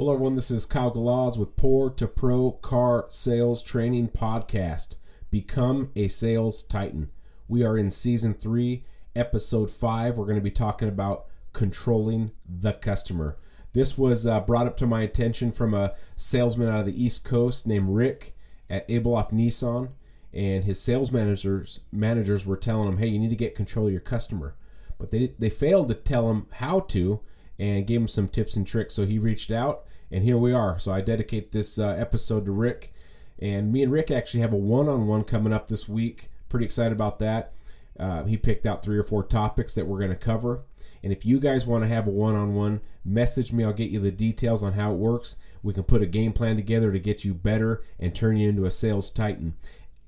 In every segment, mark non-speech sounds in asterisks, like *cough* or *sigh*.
Hello, everyone. This is Kyle Galaz with Poor to Pro Car Sales Training Podcast. Become a Sales Titan. We are in season three, episode five. We're going to be talking about controlling the customer. This was uh, brought up to my attention from a salesman out of the East Coast named Rick at Abelhoff Nissan, and his sales managers managers were telling him, "Hey, you need to get control of your customer," but they they failed to tell him how to and gave him some tips and tricks. So he reached out, and here we are. So I dedicate this uh, episode to Rick, and me and Rick actually have a one-on-one coming up this week. Pretty excited about that. Uh, he picked out three or four topics that we're going to cover. And if you guys want to have a one on one, message me. I'll get you the details on how it works. We can put a game plan together to get you better and turn you into a sales titan.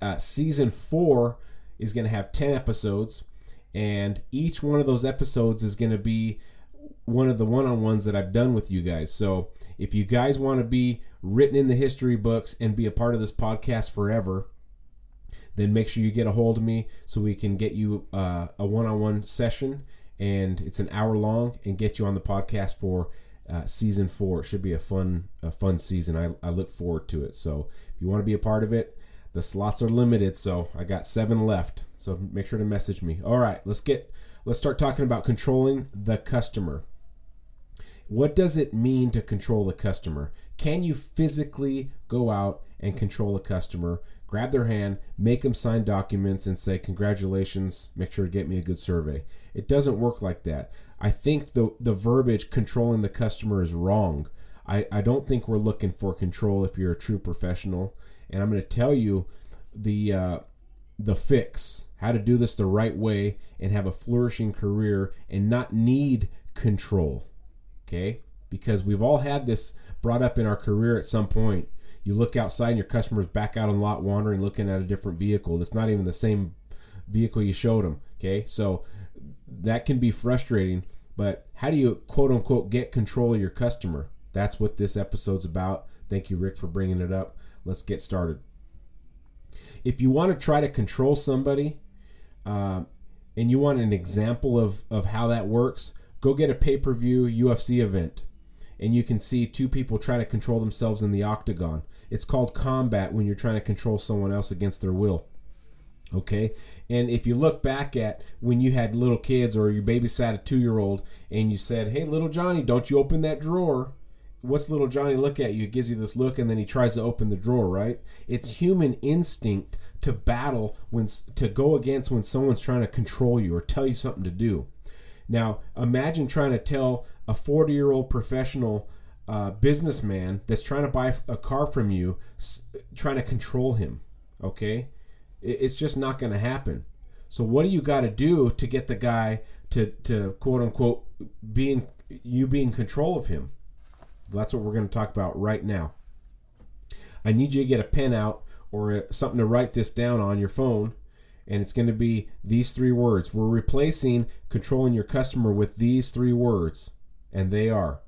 Uh, season four is going to have 10 episodes, and each one of those episodes is going to be one of the one on ones that I've done with you guys. So if you guys want to be written in the history books and be a part of this podcast forever, then make sure you get a hold of me so we can get you uh, a one on one session. And it's an hour long and get you on the podcast for uh, season four. It should be a fun, a fun season. I, I look forward to it. So if you want to be a part of it, the slots are limited. So I got seven left. So make sure to message me. All right, let's get let's start talking about controlling the customer. What does it mean to control the customer? Can you physically go out and control a customer, grab their hand, make them sign documents, and say, Congratulations, make sure to get me a good survey? It doesn't work like that. I think the, the verbiage controlling the customer is wrong. I, I don't think we're looking for control if you're a true professional. And I'm going to tell you the, uh, the fix, how to do this the right way and have a flourishing career and not need control okay? Because we've all had this brought up in our career at some point. You look outside and your customer's back out on lot wandering looking at a different vehicle that's not even the same vehicle you showed them, okay? So that can be frustrating, but how do you quote unquote get control of your customer? That's what this episode's about. Thank you, Rick, for bringing it up. Let's get started. If you want to try to control somebody, uh, and you want an example of, of how that works, go get a pay per view UFC event and you can see two people trying to control themselves in the octagon. It's called combat when you're trying to control someone else against their will. Okay? And if you look back at when you had little kids or you babysat a two year old and you said, Hey, little Johnny, don't you open that drawer. What's little Johnny look at you? It gives you this look and then he tries to open the drawer, right? It's human instinct to battle when to go against when someone's trying to control you or tell you something to do. Now, imagine trying to tell a 40 year old professional uh, businessman that's trying to buy a car from you, trying to control him. Okay? It's just not going to happen. So, what do you got to do to get the guy to, to quote unquote being you be in control of him? That's what we're going to talk about right now. I need you to get a pen out or something to write this down on your phone and it's going to be these three words. We're replacing controlling your customer with these three words, and they are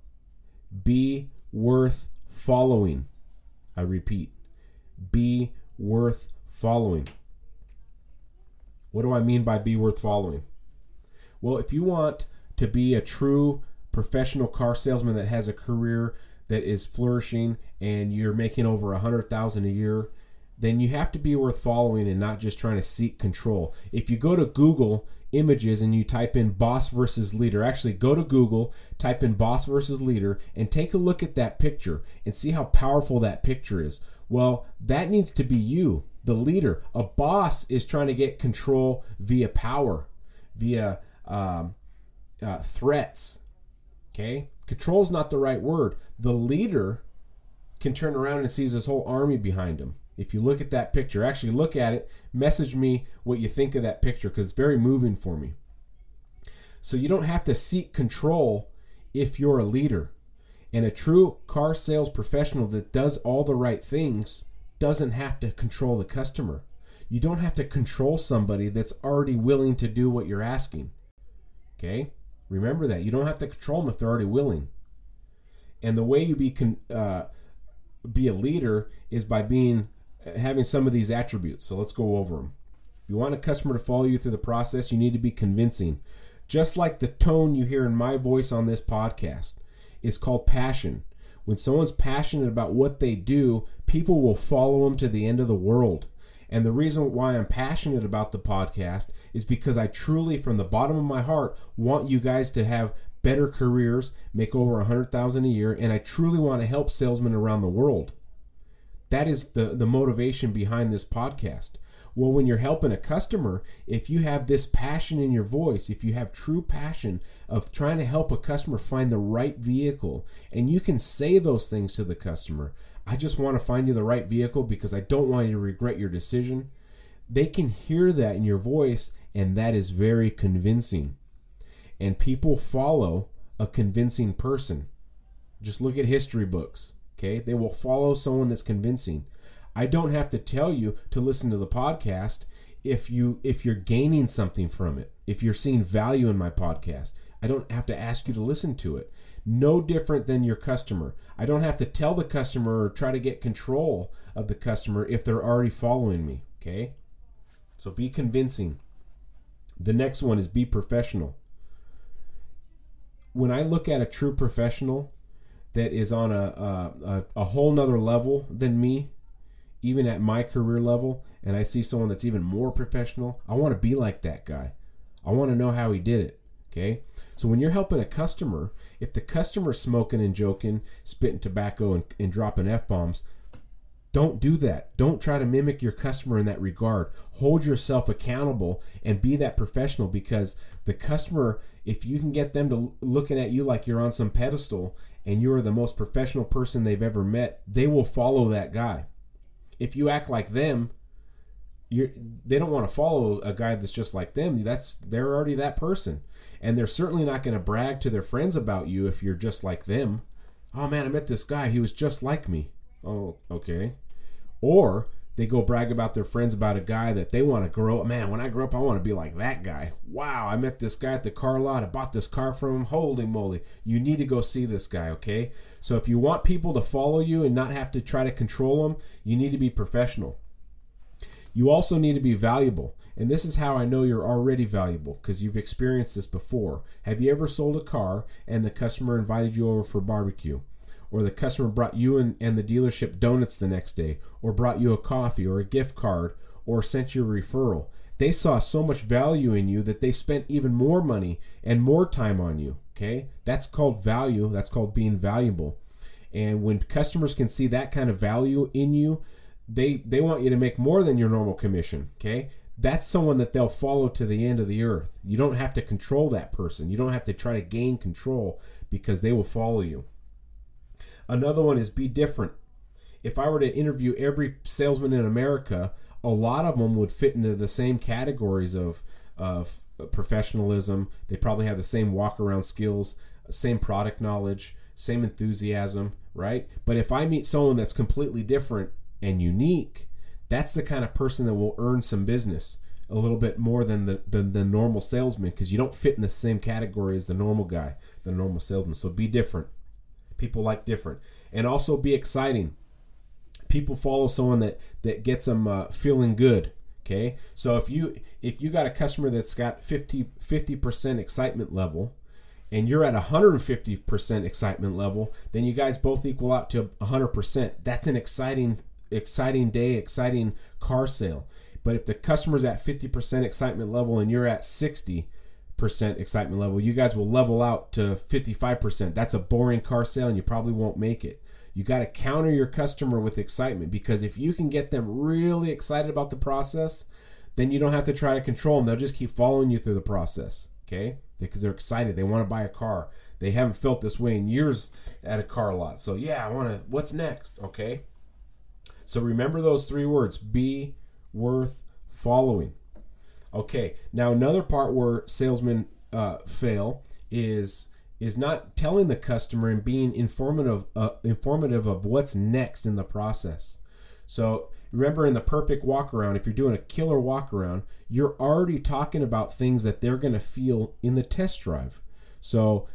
be worth following. I repeat, be worth following. What do I mean by be worth following? Well, if you want to be a true professional car salesman that has a career that is flourishing and you're making over a hundred thousand a year, then you have to be worth following and not just trying to seek control. If you go to Google images and you type in boss versus leader, actually go to Google, type in boss versus leader, and take a look at that picture and see how powerful that picture is. Well, that needs to be you, the leader. A boss is trying to get control via power, via um, uh, threats. Okay? Control is not the right word. The leader can turn around and sees his whole army behind him if you look at that picture, actually look at it, message me what you think of that picture because it's very moving for me. So you don't have to seek control if you're a leader. And a true car sales professional that does all the right things doesn't have to control the customer. You don't have to control somebody that's already willing to do what you're asking. Okay? Remember that. You don't have to control them if they're already willing. And the way you be con- uh, be a leader is by being having some of these attributes. So let's go over them. If you want a customer to follow you through the process, you need to be convincing. Just like the tone you hear in my voice on this podcast is called passion. When someone's passionate about what they do, people will follow them to the end of the world. And the reason why I'm passionate about the podcast is because I truly, from the bottom of my heart, want you guys to have better careers, make over a hundred thousand a year, and I truly want to help salesmen around the world. That is the, the motivation behind this podcast. Well, when you're helping a customer, if you have this passion in your voice, if you have true passion of trying to help a customer find the right vehicle, and you can say those things to the customer, I just want to find you the right vehicle because I don't want you to regret your decision. They can hear that in your voice, and that is very convincing. And people follow a convincing person. Just look at history books, okay? They will follow someone that's convincing. I don't have to tell you to listen to the podcast if you if you're gaining something from it. If you're seeing value in my podcast, I don't have to ask you to listen to it. No different than your customer. I don't have to tell the customer or try to get control of the customer if they're already following me, okay? So be convincing. The next one is be professional. When I look at a true professional that is on a, a, a, whole nother level than me, even at my career level, and I see someone that's even more professional, I want to be like that guy. I want to know how he did it. Okay. So when you're helping a customer, if the customer's smoking and joking, spitting tobacco and, and dropping F bombs, don't do that. Don't try to mimic your customer in that regard. Hold yourself accountable and be that professional because the customer, if you can get them to looking at you like you're on some pedestal and you're the most professional person they've ever met, they will follow that guy if you act like them, you're they don't want to follow a guy that's just like them. That's they're already that person, and they're certainly not going to brag to their friends about you if you're just like them. Oh man, I met this guy. He was just like me. Oh, okay. Or they go brag about their friends about a guy that they want to grow up. Man, when I grow up, I want to be like that guy. Wow, I met this guy at the car lot. I bought this car from him. Holy moly. You need to go see this guy, okay? So if you want people to follow you and not have to try to control them, you need to be professional. You also need to be valuable. And this is how I know you're already valuable because you've experienced this before. Have you ever sold a car and the customer invited you over for barbecue? Or the customer brought you and, and the dealership donuts the next day, or brought you a coffee or a gift card, or sent you a referral. They saw so much value in you that they spent even more money and more time on you. Okay, that's called value. That's called being valuable. And when customers can see that kind of value in you, they they want you to make more than your normal commission. Okay, that's someone that they'll follow to the end of the earth. You don't have to control that person. You don't have to try to gain control because they will follow you. Another one is be different. If I were to interview every salesman in America, a lot of them would fit into the same categories of of professionalism. They probably have the same walk around skills, same product knowledge, same enthusiasm, right? But if I meet someone that's completely different and unique, that's the kind of person that will earn some business a little bit more than the than the normal salesman because you don't fit in the same category as the normal guy, the normal salesman. So be different. People like different, and also be exciting. People follow someone that that gets them uh, feeling good. Okay, so if you if you got a customer that's got 50 percent excitement level, and you're at 150% excitement level, then you guys both equal out to 100%. That's an exciting exciting day, exciting car sale. But if the customer's at 50% excitement level and you're at 60, percent excitement level, you guys will level out to 55%. That's a boring car sale and you probably won't make it. You got to counter your customer with excitement because if you can get them really excited about the process, then you don't have to try to control them. They'll just keep following you through the process, okay? Because they're excited. They want to buy a car. They haven't felt this way in years at a car lot. So, yeah, I want to, what's next, okay? So remember those three words be worth following. Okay, now another part where salesmen uh, fail is is not telling the customer and being informative uh, informative of what's next in the process. So remember in the perfect walk around, if you're doing a killer walk around, you're already talking about things that they're going to feel in the test drive. So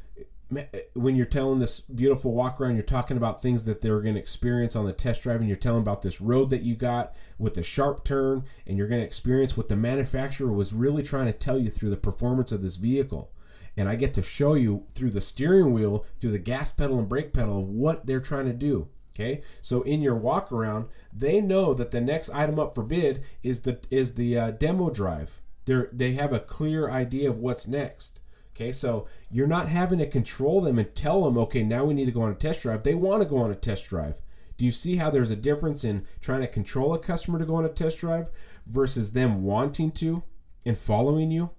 when you're telling this beautiful walk around, you're talking about things that they're going to experience on the test drive, and you're telling about this road that you got with the sharp turn, and you're going to experience what the manufacturer was really trying to tell you through the performance of this vehicle. and I get to show you through the steering wheel, through the gas pedal and brake pedal, what they're trying to do. Okay, so in your walk around, they know that the next item up for bid is the is the uh, demo drive. They they have a clear idea of what's next. Okay, so you're not having to control them and tell them, okay, now we need to go on a test drive. They want to go on a test drive. Do you see how there's a difference in trying to control a customer to go on a test drive versus them wanting to and following you?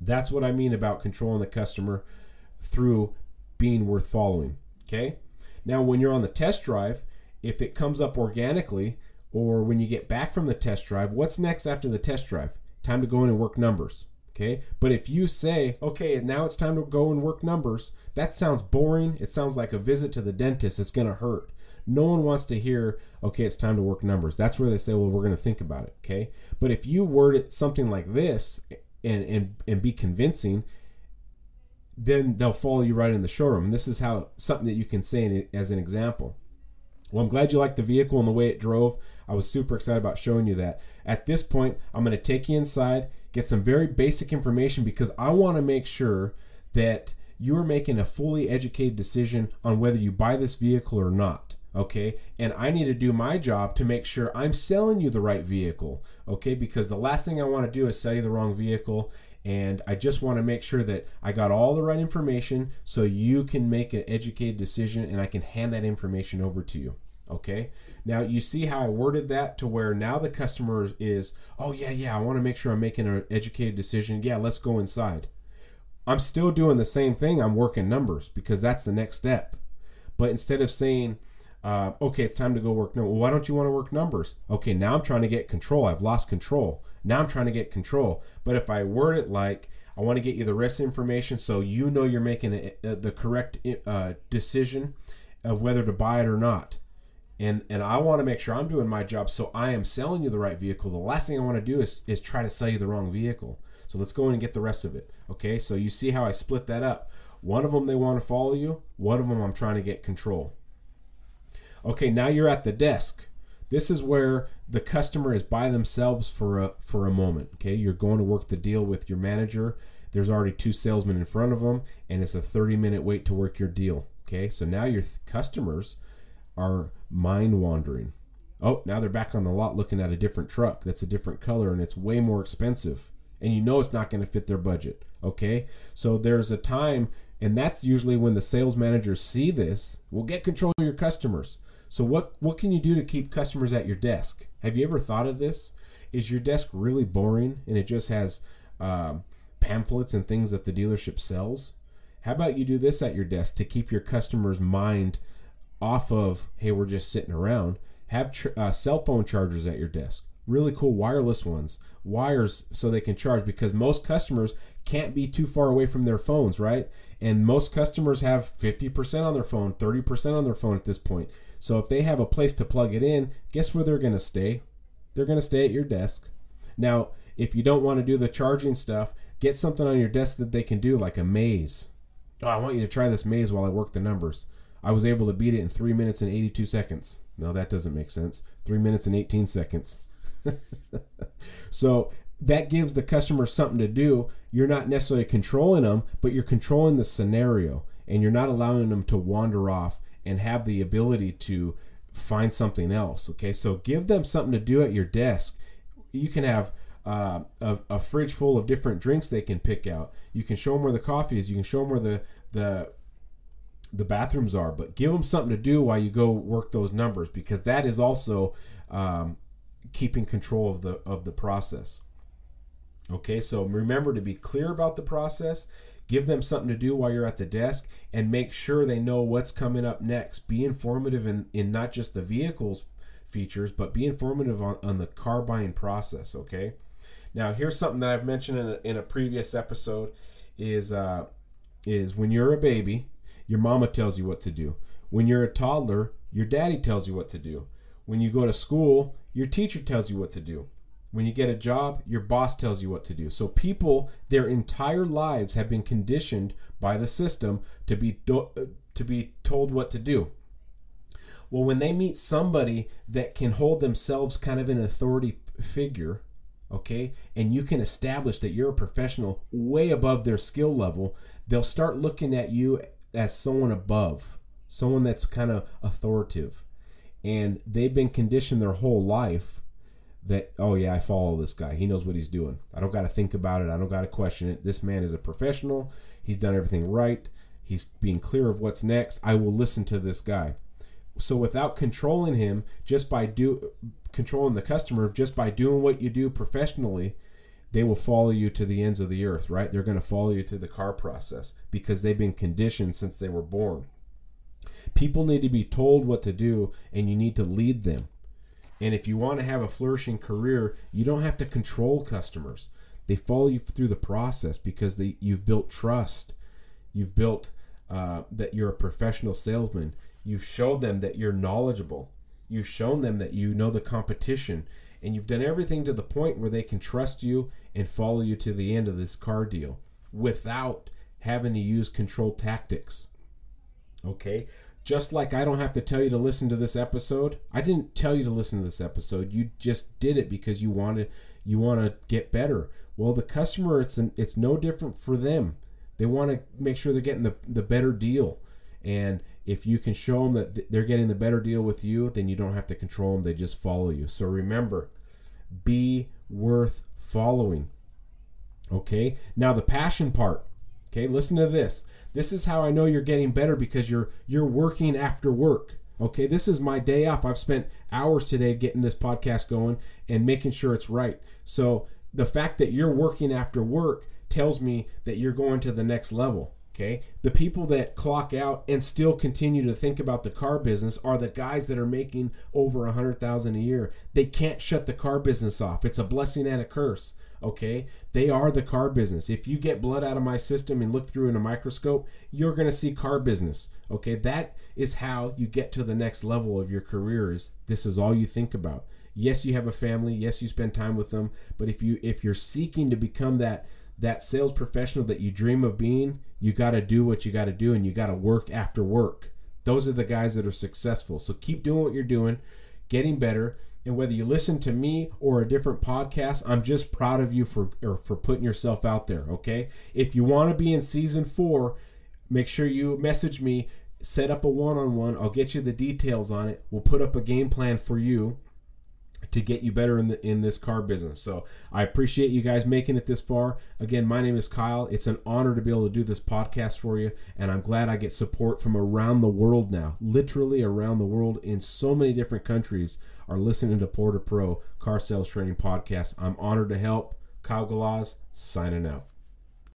That's what I mean about controlling the customer through being worth following. Okay? Now, when you're on the test drive, if it comes up organically or when you get back from the test drive, what's next after the test drive? Time to go in and work numbers. Okay. But if you say, okay, now it's time to go and work numbers, that sounds boring. It sounds like a visit to the dentist. It's going to hurt. No one wants to hear, okay, it's time to work numbers. That's where they say, well, we're going to think about it. Okay. But if you word it something like this and, and, and be convincing, then they'll follow you right in the showroom. And this is how something that you can say as an example. Well, I'm glad you liked the vehicle and the way it drove. I was super excited about showing you that. At this point, I'm going to take you inside, get some very basic information because I want to make sure that you're making a fully educated decision on whether you buy this vehicle or not okay and i need to do my job to make sure i'm selling you the right vehicle okay because the last thing i want to do is sell you the wrong vehicle and i just want to make sure that i got all the right information so you can make an educated decision and i can hand that information over to you okay? Now you see how i worded that to where now the customer is oh yeah yeah i want to make sure i'm making an educated decision. Yeah let's go inside. I'm still doing the same thing. I'm working numbers because that's the next step. But instead of saying uh, okay, it's time to go work. No, well, why don't you want to work numbers? Okay, now I'm trying to get control. I've lost control. Now I'm trying to get control. But if I word it like, I want to get you the rest information so you know you're making a, a, the correct uh, decision of whether to buy it or not. And, and I want to make sure I'm doing my job so I am selling you the right vehicle. The last thing I want to do is, is try to sell you the wrong vehicle. So let's go in and get the rest of it. Okay, so you see how I split that up. One of them they want to follow you, one of them I'm trying to get control. Okay, now you're at the desk. This is where the customer is by themselves for a for a moment. Okay, you're going to work the deal with your manager. There's already two salesmen in front of them, and it's a 30 minute wait to work your deal. Okay, so now your th- customers are mind wandering. Oh, now they're back on the lot looking at a different truck that's a different color and it's way more expensive. And you know it's not going to fit their budget. Okay, so there's a time, and that's usually when the sales managers see this. Will get control of your customers. So what what can you do to keep customers at your desk? Have you ever thought of this? Is your desk really boring and it just has um, pamphlets and things that the dealership sells? How about you do this at your desk to keep your customers' mind off of hey we're just sitting around? Have tr- uh, cell phone chargers at your desk really cool wireless ones, wires so they can charge because most customers can't be too far away from their phones, right? And most customers have 50% on their phone, 30% on their phone at this point. So if they have a place to plug it in, guess where they're going to stay? They're going to stay at your desk. Now, if you don't want to do the charging stuff, get something on your desk that they can do, like a maze. Oh, I want you to try this maze while I work the numbers. I was able to beat it in 3 minutes and 82 seconds. No, that doesn't make sense. 3 minutes and 18 seconds. *laughs* so that gives the customer something to do. You're not necessarily controlling them, but you're controlling the scenario and you're not allowing them to wander off and have the ability to find something else. Okay, so give them something to do at your desk. You can have uh, a, a, fridge full of different drinks they can pick out. You can show them where the coffee is. You can show them where the the the bathrooms are. But give them something to do while you go work those numbers because that is also um, keeping control of the of the process. Okay, so remember to be clear about the process Give them something to do while you're at the desk and make sure they know what's coming up next. Be informative in, in not just the vehicles features, but be informative on, on the car buying process, okay? Now, here's something that I've mentioned in a, in a previous episode is uh, is when you're a baby, your mama tells you what to do. When you're a toddler, your daddy tells you what to do. When you go to school, your teacher tells you what to do. When you get a job, your boss tells you what to do. So people, their entire lives have been conditioned by the system to be do- to be told what to do. Well, when they meet somebody that can hold themselves kind of an authority figure, okay, and you can establish that you're a professional way above their skill level, they'll start looking at you as someone above, someone that's kind of authoritative. And they've been conditioned their whole life that, oh, yeah, I follow this guy. He knows what he's doing. I don't got to think about it. I don't got to question it. This man is a professional. He's done everything right. He's being clear of what's next. I will listen to this guy. So without controlling him, just by do controlling the customer, just by doing what you do professionally, they will follow you to the ends of the earth, right? They're going to follow you through the car process because they've been conditioned since they were born. People need to be told what to do and you need to lead them. And if you want to have a flourishing career, you don't have to control customers. They follow you through the process because they you've built trust. You've built uh, that you're a professional salesman. You've showed them that you're knowledgeable. You've shown them that you know the competition. And you've done everything to the point where they can trust you and follow you to the end of this car deal without having to use control tactics. Okay? Just like I don't have to tell you to listen to this episode. I didn't tell you to listen to this episode. You just did it because you wanted you want to get better. Well, the customer it's an, it's no different for them. They want to make sure they're getting the, the better deal. And if you can show them that they're getting the better deal with you, then you don't have to control them. They just follow you. So remember, be worth following. Okay? Now the passion part. Okay, listen to this. This is how I know you're getting better because you're you're working after work. Okay, this is my day off. I've spent hours today getting this podcast going and making sure it's right. So the fact that you're working after work tells me that you're going to the next level. Okay. The people that clock out and still continue to think about the car business are the guys that are making over a hundred thousand a year. They can't shut the car business off. It's a blessing and a curse. Okay. They are the car business. If you get blood out of my system and look through in a microscope, you're going to see car business. Okay. That is how you get to the next level of your career is this is all you think about. Yes, you have a family. Yes, you spend time with them. But if you if you're seeking to become that that sales professional that you dream of being, you got to do what you got to do and you got to work after work. Those are the guys that are successful. So keep doing what you're doing, getting better. And whether you listen to me or a different podcast, I'm just proud of you for for putting yourself out there, okay? If you want to be in season 4, make sure you message me, set up a one-on-one. I'll get you the details on it. We'll put up a game plan for you to get you better in the in this car business. So I appreciate you guys making it this far. Again, my name is Kyle. It's an honor to be able to do this podcast for you, and I'm glad I get support from around the world now. Literally around the world in so many different countries are listening to Poor to Pro Car Sales Training Podcast. I'm honored to help. Kyle Galaz signing out.